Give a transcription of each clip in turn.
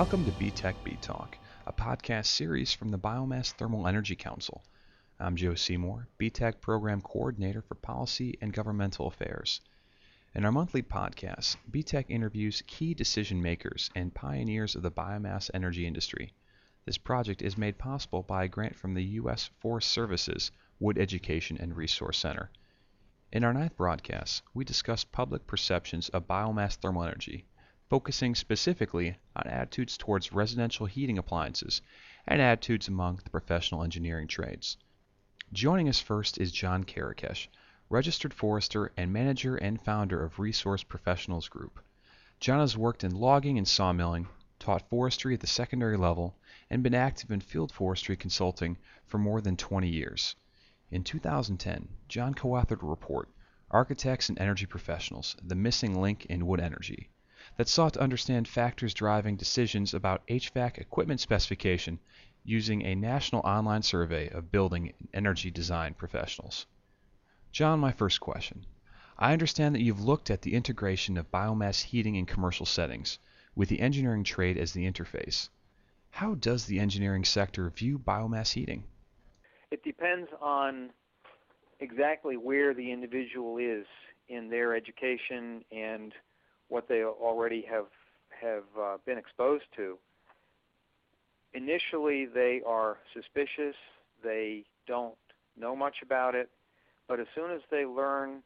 Welcome to BTEC B Talk, a podcast series from the Biomass Thermal Energy Council. I'm Joe Seymour, BTEC Program Coordinator for Policy and Governmental Affairs. In our monthly podcast, BTEC interviews key decision makers and pioneers of the biomass energy industry. This project is made possible by a grant from the U.S. Forest Service's Wood Education and Resource Center. In our ninth broadcast, we discuss public perceptions of biomass thermal energy, focusing specifically on attitudes towards residential heating appliances and attitudes among the professional engineering trades. Joining us first is John Karakash, registered forester and manager and founder of Resource Professionals Group. John has worked in logging and sawmilling, taught forestry at the secondary level, and been active in field forestry consulting for more than 20 years. In 2010, John co authored a report, Architects and Energy Professionals The Missing Link in Wood Energy, that sought to understand factors driving decisions about HVAC equipment specification using a national online survey of building energy design professionals. John, my first question. I understand that you've looked at the integration of biomass heating in commercial settings, with the engineering trade as the interface. How does the engineering sector view biomass heating? It depends on exactly where the individual is in their education and what they already have have uh, been exposed to. Initially, they are suspicious. They don't know much about it. But as soon as they learn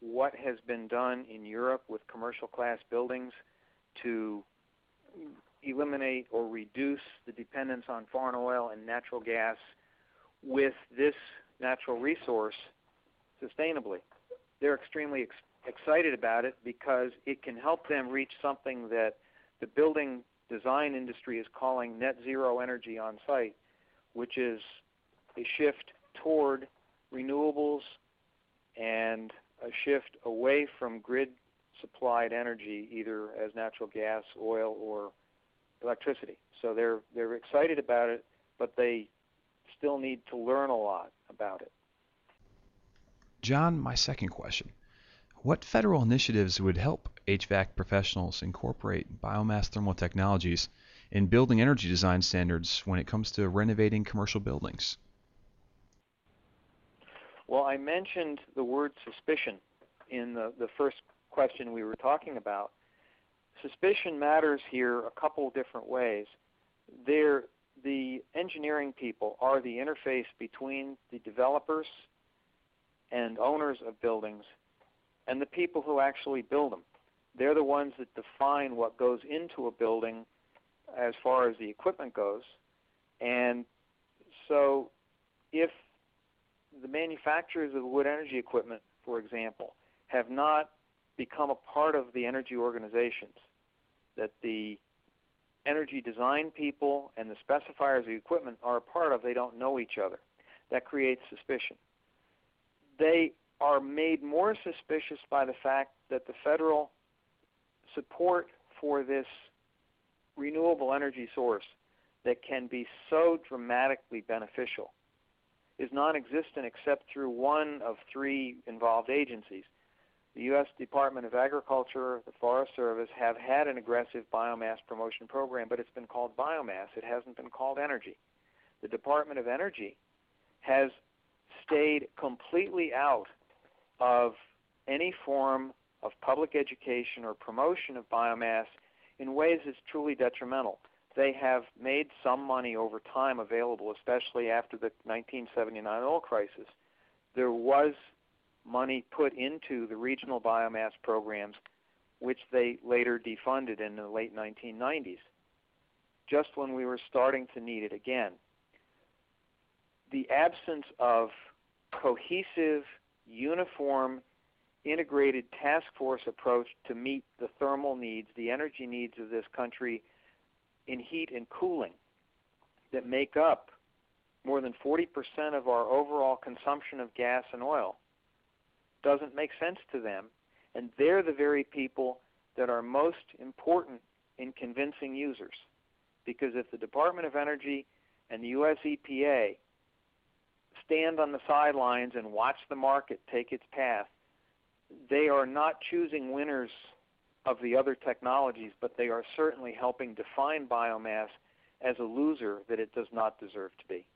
what has been done in Europe with commercial class buildings to eliminate or reduce the dependence on foreign oil and natural gas with this natural resource sustainably, they're extremely ex- excited about it because it can help them reach something that the building design industry is calling net zero energy on site, which is a shift toward renewables and a shift away from grid supplied energy either as natural gas, oil or electricity. So they're they're excited about it, but they still need to learn a lot about it. John, my second question. What federal initiatives would help HVAC professionals incorporate biomass thermal technologies in building energy design standards when it comes to renovating commercial buildings? Well, I mentioned the word suspicion in the, the first question we were talking about. Suspicion matters here a couple different ways. They're, the engineering people are the interface between the developers and owners of buildings and the people who actually build them. They're the ones that define what goes into a building as far as the equipment goes. And so if the manufacturers of wood energy equipment, for example, have not become a part of the energy organizations, that the energy design people and the specifiers of the equipment are a part of, they don't know each other. That creates suspicion. They are made more suspicious by the fact that the federal support for this renewable energy source that can be so dramatically beneficial is non-existent except through one of three involved agencies. The U.S. Department of Agriculture, the Forest Service have had an aggressive biomass promotion program, but it's been called biomass. It hasn't been called energy. The Department of Energy has stayed completely out of any form of public education or promotion of biomass in ways that's truly detrimental they have made some money over time available, especially after the 1979 oil crisis. There was money put into the regional biomass programs, which they later defunded in the late 1990s, just when we were starting to need it again. The absence of cohesive, uniform, integrated task force approach to meet the thermal needs, the energy needs of this country in heat and cooling that make up more than 40% of our overall consumption of gas and oil doesn't make sense to them. And they're the very people that are most important in convincing users. Because if the Department of Energy and the US EPA stand on the sidelines and watch the market take its path, they are not choosing winners of the other technologies, but they are certainly helping define biomass as a loser that it does not deserve to be.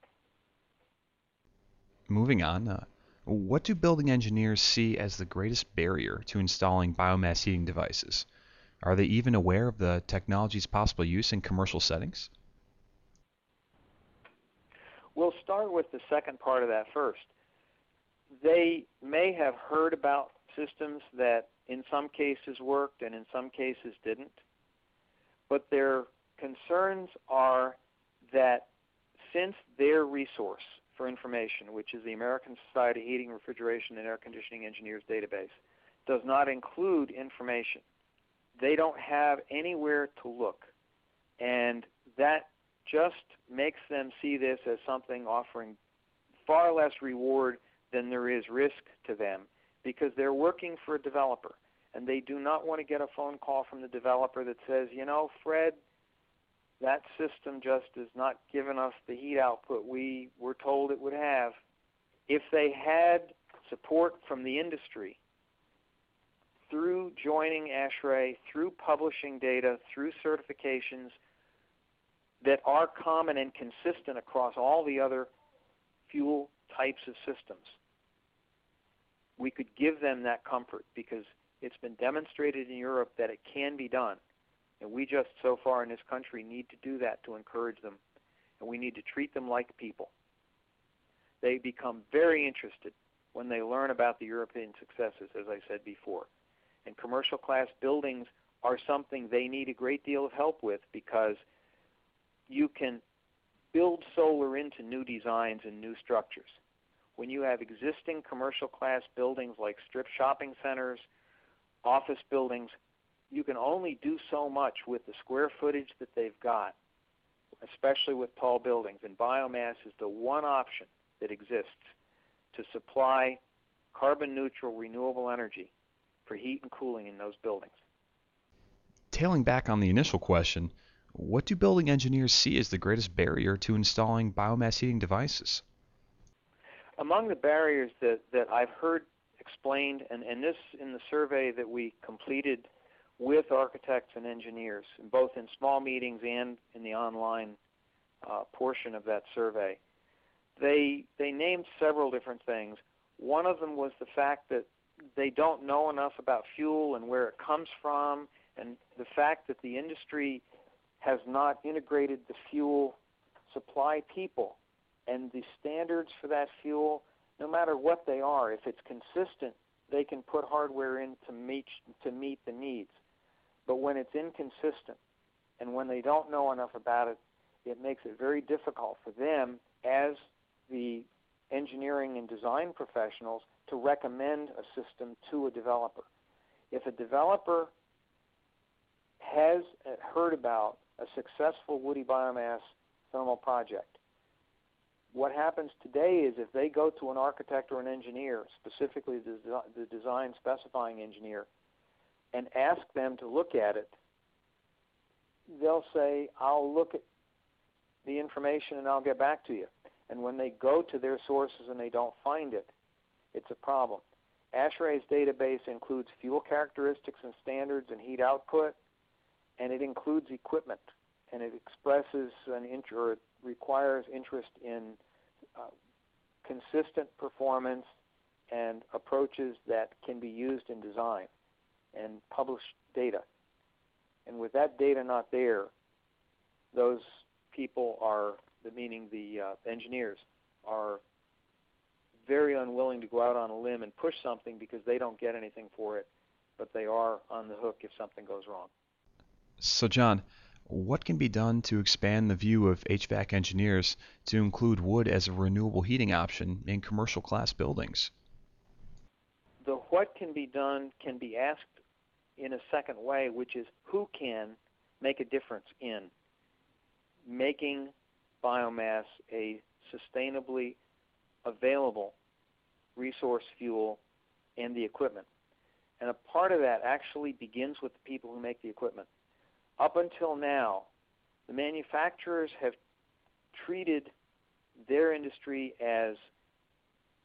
Moving on, uh, what do building engineers see as the greatest barrier to installing biomass heating devices? Are they even aware of the technology's possible use in commercial settings? We'll start with the second part of that first. They may have heard about systems that in some cases worked and in some cases didn't, but their concerns are that since their resource for information, which is the American Society of Heating, Refrigeration, and Air Conditioning Engineers database, does not include information, they don't have anywhere to look. And that just makes them see this as something offering far less reward than there is risk to them because they're working for a developer and they do not want to get a phone call from the developer that says, you know, Fred, that system just is not giving us the heat output we were told it would have. If they had support from the industry through joining ASHRAE, through publishing data, through certifications that are common and consistent across all the other fuel types of systems, we could give them that comfort because it's been demonstrated in Europe that it can be done. And we just so far in this country need to do that to encourage them. And we need to treat them like people. They become very interested when they learn about the European successes, as I said before. And commercial class buildings are something they need a great deal of help with because you can build solar into new designs and new structures. When you have existing commercial class buildings like strip shopping centers, office buildings, you can only do so much with the square footage that they've got, especially with tall buildings. And biomass is the one option that exists to supply carbon neutral renewable energy for heat and cooling in those buildings. Tailing back on the initial question, what do building engineers see as the greatest barrier to installing biomass heating devices? Among the barriers that, that I've heard explained, and, and this in the survey that we completed with architects and engineers, both in small meetings and in the online uh, portion of that survey. They they named several different things. One of them was the fact that they don't know enough about fuel and where it comes from, and the fact that the industry has not integrated the fuel supply people and the standards for that fuel, no matter what they are, if it's consistent, they can put hardware in to meet to meet the needs. But when it's inconsistent and when they don't know enough about it, it makes it very difficult for them as the engineering and design professionals to recommend a system to a developer. If a developer has uh, heard about a successful woody biomass thermal project, what happens today is if they go to an architect or an engineer, specifically the design specifying engineer, and ask them to look at it, they'll say, I'll look at the information and I'll get back to you. And when they go to their sources and they don't find it, it's a problem. ASHRAE's database includes fuel characteristics and standards and heat output, and it includes equipment, and it expresses an interest, or it requires interest in uh, consistent performance and approaches that can be used in design and published data. And with that data not there, those people are, the, meaning the uh, engineers, are very unwilling to go out on a limb and push something because they don't get anything for it, but they are on the hook if something goes wrong. So, John, what can be done to expand the view of HVAC engineers to include wood as a renewable heating option in commercial class buildings? The what can be done can be asked in a second way, which is who can make a difference in making biomass a sustainably available resource fuel and the equipment. And a part of that actually begins with the people who make the equipment. Up until now, the manufacturers have treated their industry as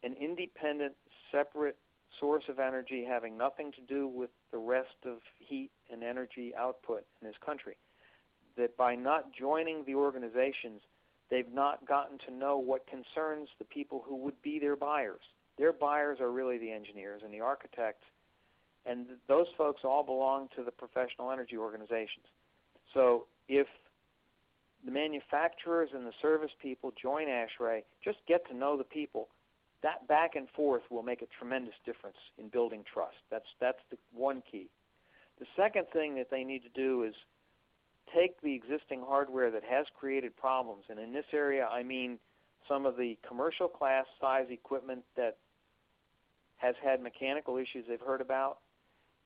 an independent, separate source of energy having nothing to do with the rest of heat and energy output in this country. That by not joining the organizations, they've not gotten to know what concerns the people who would be their buyers. Their buyers are really the engineers and the architects, and those folks all belong to the professional energy organizations. So if the manufacturers and the service people join ASHRAE, just get to know the people. That back and forth will make a tremendous difference in building trust. That's that's the one key. The second thing that they need to do is take the existing hardware that has created problems, and in this area I mean some of the commercial class size equipment that has had mechanical issues they've heard about,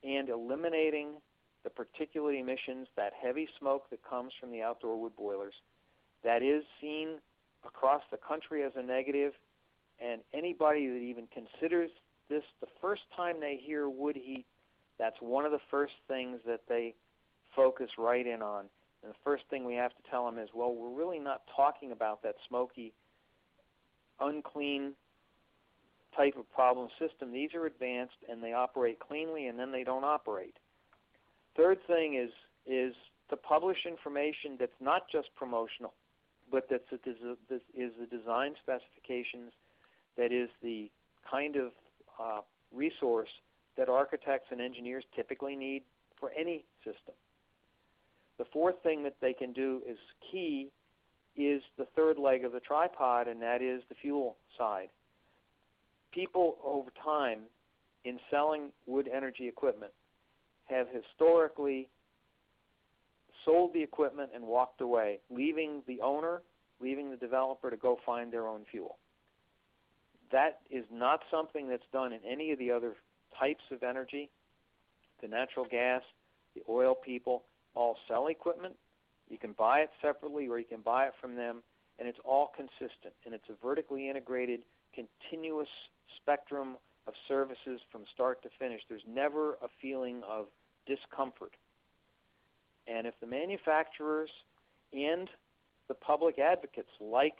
and eliminating the particulate emissions, that heavy smoke that comes from the outdoor wood boilers, that is seen across the country as a negative. and anybody that even considers this the first time they hear wood heat, that's one of the first things that they focus right in on. And the first thing we have to tell them is, well, we're really not talking about that smoky, unclean type of problem system. These are advanced and they operate cleanly and then they don't operate. Third thing is is to publish information that's not just promotional, but that's a, is the design specifications that is the kind of uh, resource that architects and engineers typically need for any system. The fourth thing that they can do is key is the third leg of the tripod, and that is the fuel side. People over time in selling wood energy equipment have historically sold the equipment and walked away, leaving the owner, leaving the developer to go find their own fuel. That is not something that's done in any of the other types of energy. The natural gas, the oil people all sell equipment. You can buy it separately or you can buy it from them, and it's all consistent. And it's a vertically integrated, continuous spectrum of services from start to finish. There's never a feeling of discomfort. And if the manufacturers and the public advocates, like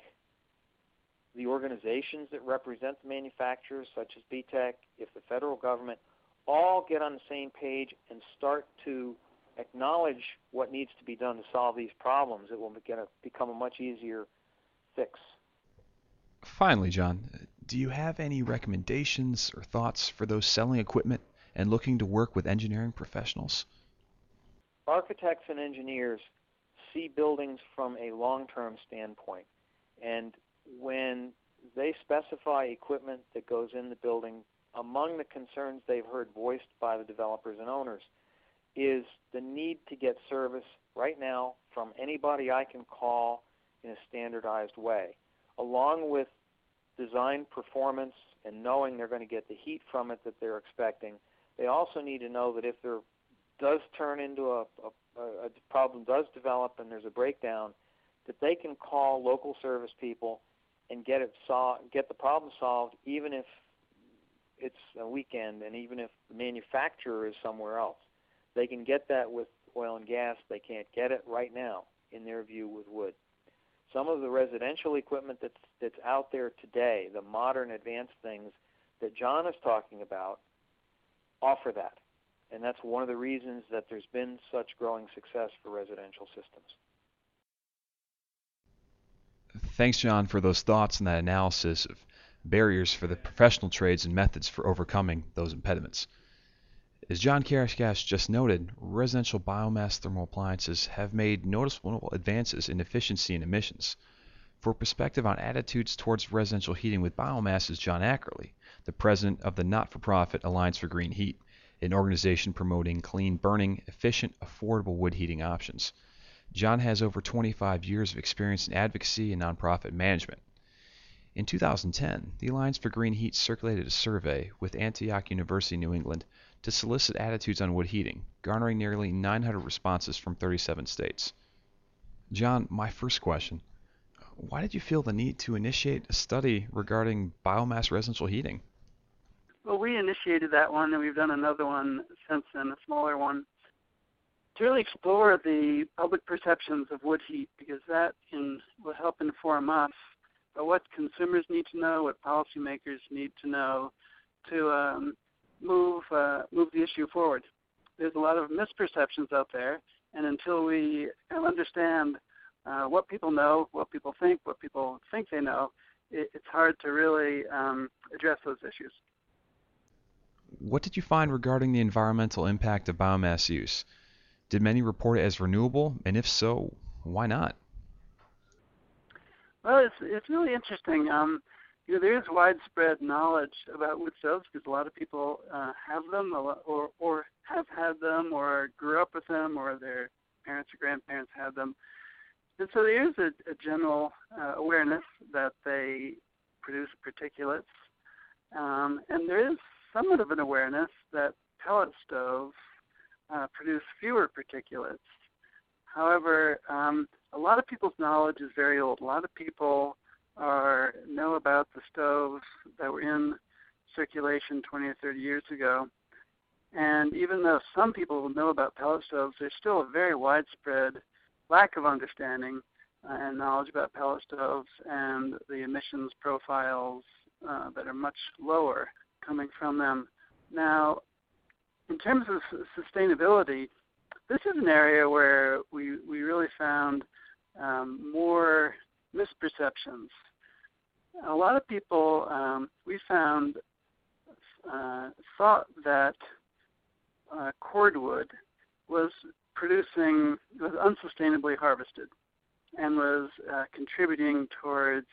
the organizations that represent the manufacturers, such as BTEC, if the federal government, all get on the same page and start to acknowledge what needs to be done to solve these problems, it will become a much easier fix. Finally, John, do you have any recommendations or thoughts for those selling equipment and looking to work with engineering professionals? Architects and engineers see buildings from a long-term standpoint. And when they specify equipment that goes in the building, among the concerns they've heard voiced by the developers and owners is the need to get service right now from anybody I can call in a standardized way, along with design performance and knowing they're going to get the heat from it that they're expecting they also need to know that if there does turn into a, a, a problem does develop and there's a breakdown, that they can call local service people and get it sol- get the problem solved, even if it's a weekend and even if the manufacturer is somewhere else. They can get that with oil and gas. They can't get it right now, in their view, with wood. Some of the residential equipment that's that's out there today, the modern advanced things that John is talking about, offer that. And that's one of the reasons that there's been such growing success for residential systems. Thanks, John, for those thoughts and that analysis of barriers for the professional trades and methods for overcoming those impediments. As John Karakash just noted, residential biomass thermal appliances have made noticeable advances in efficiency and emissions. For perspective on attitudes towards residential heating with biomass is John Ackerly, the president of the not-for-profit Alliance for Green Heat, an organization promoting clean burning, efficient, affordable wood heating options. John has over 25 years of experience in advocacy and nonprofit management. In 2010, the Alliance for Green Heat circulated a survey with Antioch University, New England, to solicit attitudes on wood heating, garnering nearly 900 responses from 37 states. John, my first question why did you feel the need to initiate a study regarding biomass residential heating? Well, we initiated that one, and we've done another one since then, a smaller one, to really explore the public perceptions of wood heat, because that can, will help inform us about what consumers need to know, what policymakers need to know, to um, move uh, move the issue forward. There's a lot of misperceptions out there, and until we understand uh, what people know, what people think, what people think they know, it, it's hard to really um, address those issues. What did you find regarding the environmental impact of biomass use? Did many report it as renewable, and if so, why not? Well, it's it's really interesting. Um, you know, there is widespread knowledge about wood stoves because a lot of people uh, have them, or or have had them, or grew up with them, or their parents or grandparents had them. And so there is a, a general uh, awareness that they produce particulates, um, and there is somewhat of an awareness that pellet stoves uh, produce fewer particulates. However, um, a lot of people's knowledge is very old. A lot of people know about the stoves that were in circulation 20 or 30 years ago. And even though some people know about pellet stoves, there's still a very widespread lack of understanding and knowledge about pellet stoves and the emissions profiles uh, that are much lower coming from them. Now, in terms of sustainability, this is an area where we, we really found um, more misperceptions. A lot of people um, we found uh, thought that uh, cordwood was producing was unsustainably harvested and was uh, contributing towards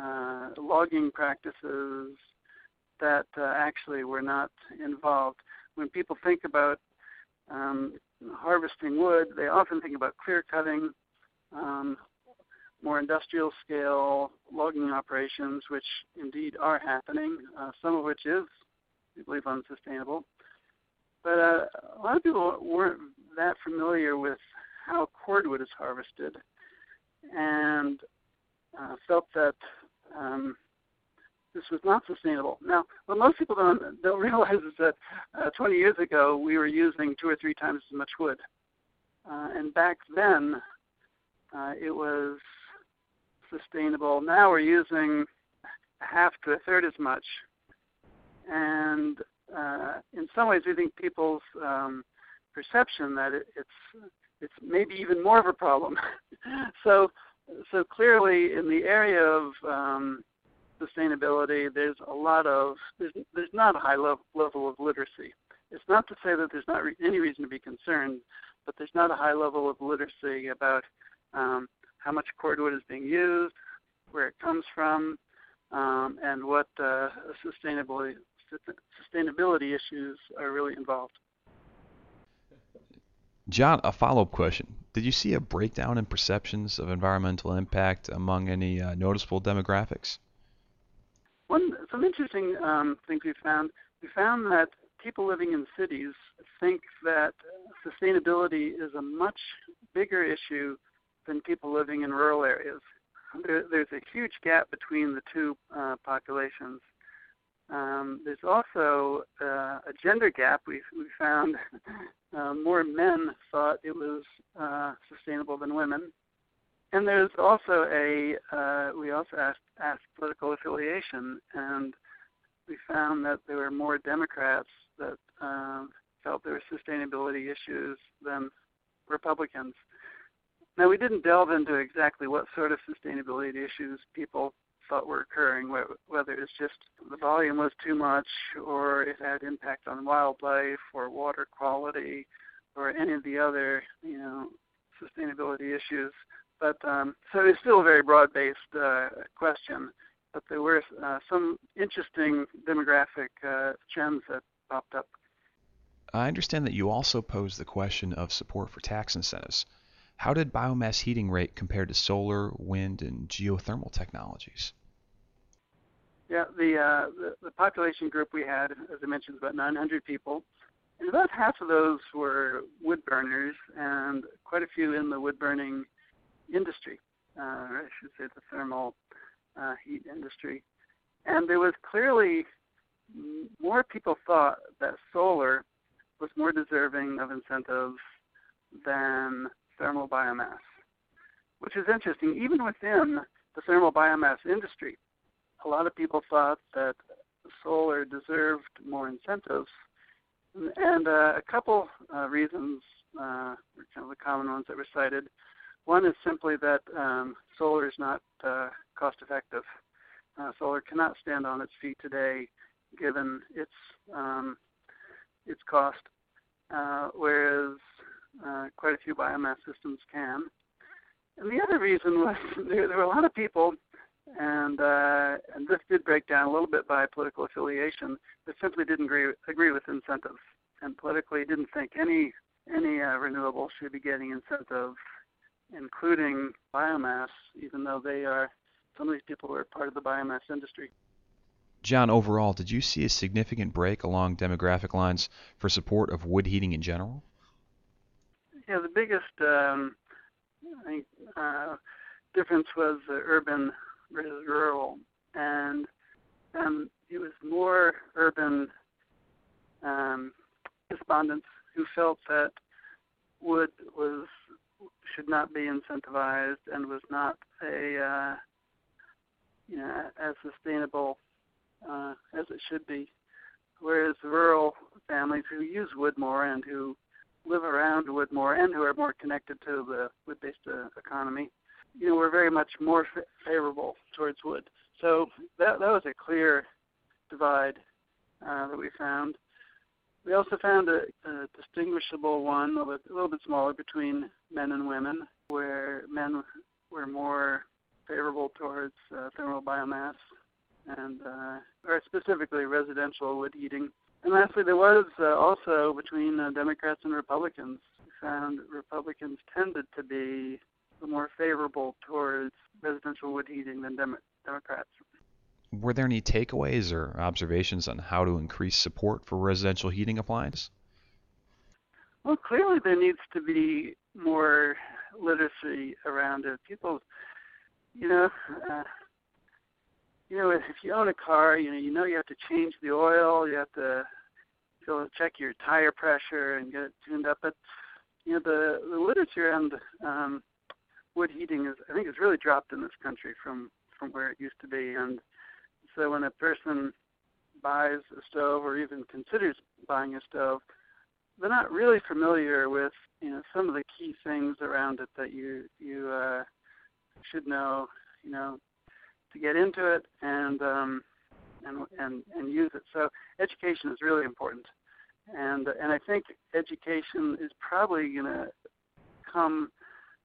uh, logging practices that uh, actually were not involved. When people think about um, harvesting wood, they often think about clear cutting, um, more industrial scale logging operations, which indeed are happening, uh, some of which is, we believe, unsustainable. But uh, a lot of people weren't that familiar with how cordwood is harvested and uh, felt that um, this was not sustainable. Now, what most people don't don't realize is that uh, 20 years ago we were using two or three times as much wood, uh, and back then uh, it was sustainable. Now we're using half to a third as much, and uh, in some ways we think people's um, perception that it, it's it's maybe even more of a problem. so so clearly in the area of um, sustainability, there's a lot of there's there's not a high level level of literacy. It's not to say that there's not re- any reason to be concerned, but there's not a high level of literacy about um, how much cordwood is being used, where it comes from, um, and what uh, sustainability sustainability issues are really involved. John, a follow-up question. Did you see a breakdown in perceptions of environmental impact among any uh, noticeable demographics? One some interesting um, things we found. We found that people living in cities think that sustainability is a much bigger issue than people living in rural areas. There, there's a huge gap between the two uh, populations. Um, there's also uh, a gender gap. We we found uh, more men thought it was uh, sustainable than women, and there's also a uh, we also asked asked political affiliation, and we found that there were more Democrats that uh, felt there were sustainability issues than Republicans. Now we didn't delve into exactly what sort of sustainability issues people thought were occurring, whether it's just the volume was too much, or it had impact on wildlife, or water quality, or any of the other, you know, sustainability issues. But um, so it's still a very broad-based uh, question. But there were uh, some interesting demographic uh, trends that popped up. I understand that you also posed the question of support for tax incentives. How did biomass heating rate compare to solar, wind, and geothermal technologies? Yeah, the, uh, the, the population group we had, as I mentioned, about 900 people, and about half of those were wood burners, and quite a few in the wood burning industry. Uh, I should say the thermal uh, heat industry. And there was clearly more people thought that solar was more deserving of incentives than thermal biomass, which is interesting. Even within the thermal biomass industry, a lot of people thought that solar deserved more incentives, and uh, a couple uh, reasons uh, were kind of the common ones that were cited. One is simply that um, solar is not uh, cost effective. Uh, solar cannot stand on its feet today, given its um, its cost, uh, whereas uh, quite a few biomass systems can. And the other reason was there, there were a lot of people, and uh, and this did break down a little bit by political affiliation, that simply didn't agree agree with incentives, and politically didn't think any any uh, renewable should be getting incentives, including biomass, even though they are some of these people were part of the biomass industry. John, overall, did you see a significant break along demographic lines for support of wood heating in general? Yeah, the biggest um, I think, uh, difference was uh, urban versus rural, and um, it was more urban um, respondents who felt that wood was should not be incentivized and was not a uh, you know as sustainable uh, as it should be. Whereas rural families who use wood more and who live around wood more and who are more connected to the wood-based uh, economy, you know, were very much more favorable towards wood. So that that was a clear divide uh, that we found. We also found a, a distinguishable one, a little, a little bit smaller, between men and women, where men were more favorable towards uh, thermal biomass and uh, or specifically residential wood heating. And lastly, there was uh, also between uh, Democrats and Republicans. We found Republicans tended to be more favorable towards residential wood heating than Dem- Democrats. Were there any takeaways or observations on how to increase support for residential heating appliances? Well, clearly there needs to be more literacy around it. People, you know, uh, you know, if you own a car, you know, you know you have to change the oil, you have to go check your tire pressure and get it tuned up. But you know, the the literature and um, wood heating is, I think, has really dropped in this country from from where it used to be. And so when a person buys a stove or even considers buying a stove, they're not really familiar with you know some of the key things around it that you you uh, should know. You know, to get into it and um, and and and use it. So education is really important, and and I think education is probably going to come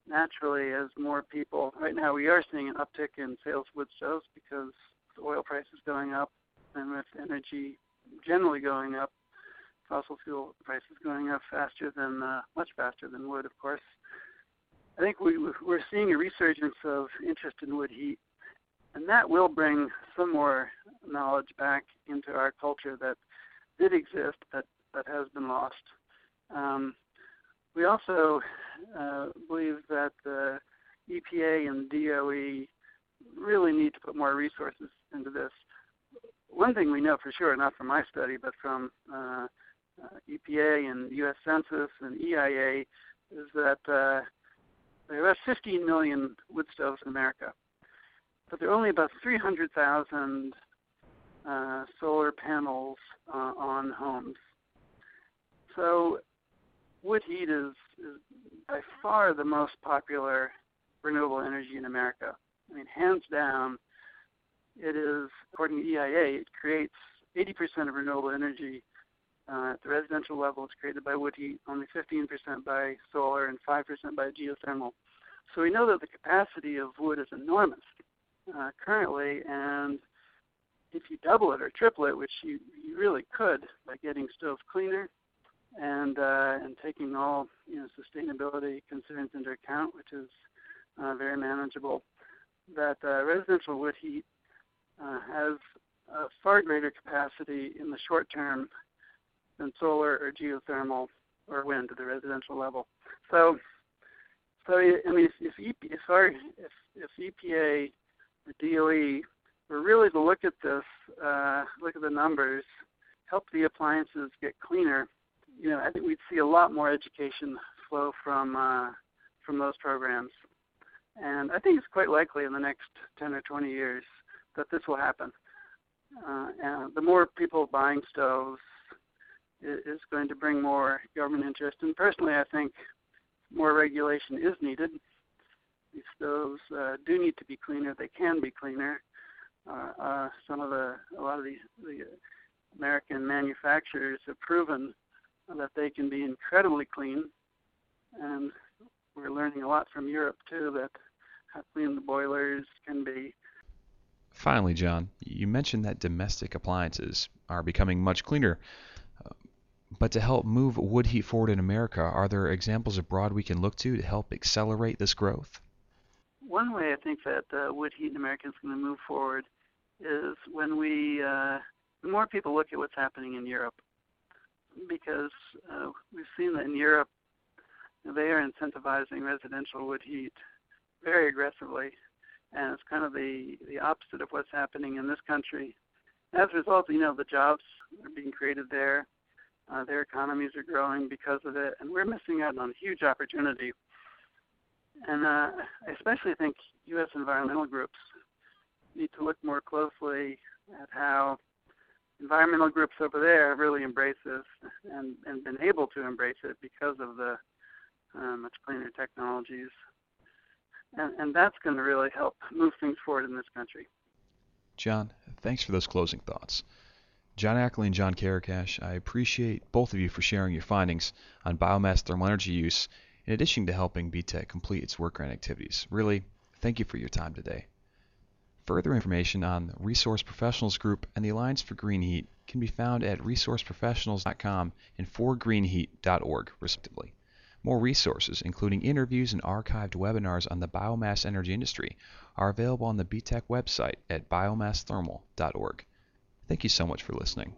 naturally as more people. Right now, we are seeing an uptick in sales wood stoves because the oil price is going up, and with energy generally going up, fossil fuel prices going up faster than uh, much faster than wood, of course. I think we, we're seeing a resurgence of interest in wood heat and that will bring some more knowledge back into our culture that did exist but that has been lost. Um, we also uh, believe that the EPA and DOE really need to put more resources into this. One thing we know for sure, not from my study, but from uh, uh, EPA and U.S. Census and EIA, is that uh, there are about 15 million wood stoves in America but there are only about 300,000 uh, solar panels uh, on homes. So wood heat is, is by far the most popular renewable energy in America. I mean, hands down, it is, according to EIA, it creates 80% of renewable energy uh, at the residential level. It's created by wood heat, only 15% by solar, and 5% by geothermal. So we know that the capacity of wood is enormous uh, currently, and if you double it or triple it, which you, you really could by getting stoves cleaner and uh, and taking all you know sustainability concerns into account, which is uh, very manageable, that uh, residential wood heat uh, has a far greater capacity in the short term than solar or geothermal or wind at the residential level. So, so I mean, if if, EP, if, our, if, if EPA the DOE were really to look at this, uh, look at the numbers, help the appliances get cleaner. You know, I think we'd see a lot more education flow from uh, from those programs, and I think it's quite likely in the next 10 or 20 years that this will happen. Uh, and the more people buying stoves is going to bring more government interest. And personally, I think more regulation is needed. These stoves uh, do need to be cleaner. They can be cleaner. Uh, uh, some of the, a lot of the, the American manufacturers have proven that they can be incredibly clean, and we're learning a lot from Europe too that how clean the boilers can be. Finally, John, you mentioned that domestic appliances are becoming much cleaner. But to help move wood heat forward in America, are there examples abroad we can look to to help accelerate this growth? One way I think that uh, wood heat in America is going to move forward is when we, uh, more people look at what's happening in Europe, because uh, we've seen that in Europe, they are incentivizing residential wood heat very aggressively, and it's kind of the the opposite of what's happening in this country. As a result, you know, the jobs are being created there uh, their economies are growing because of it, and we're missing out on a huge opportunity. And uh, I especially think U.S. environmental groups need to look more closely at how environmental groups over there really embrace this and, and been able to embrace it because of the uh, much cleaner technologies. And, and that's going to really help move things forward in this country. John, thanks for those closing thoughts. John Ackley and John Karakash, I appreciate both of you for sharing your findings on biomass thermal energy use in addition to helping BTEC complete its work grant activities. Really, thank you for your time today. Further information on the Resource Professionals Group and the Alliance for Green Heat can be found at resourceprofessionals.com and forgreenheat.org, respectively. More resources, including interviews and archived webinars on the biomass energy industry, are available on the BTEC website at biomassthermal.org. Thank you so much for listening.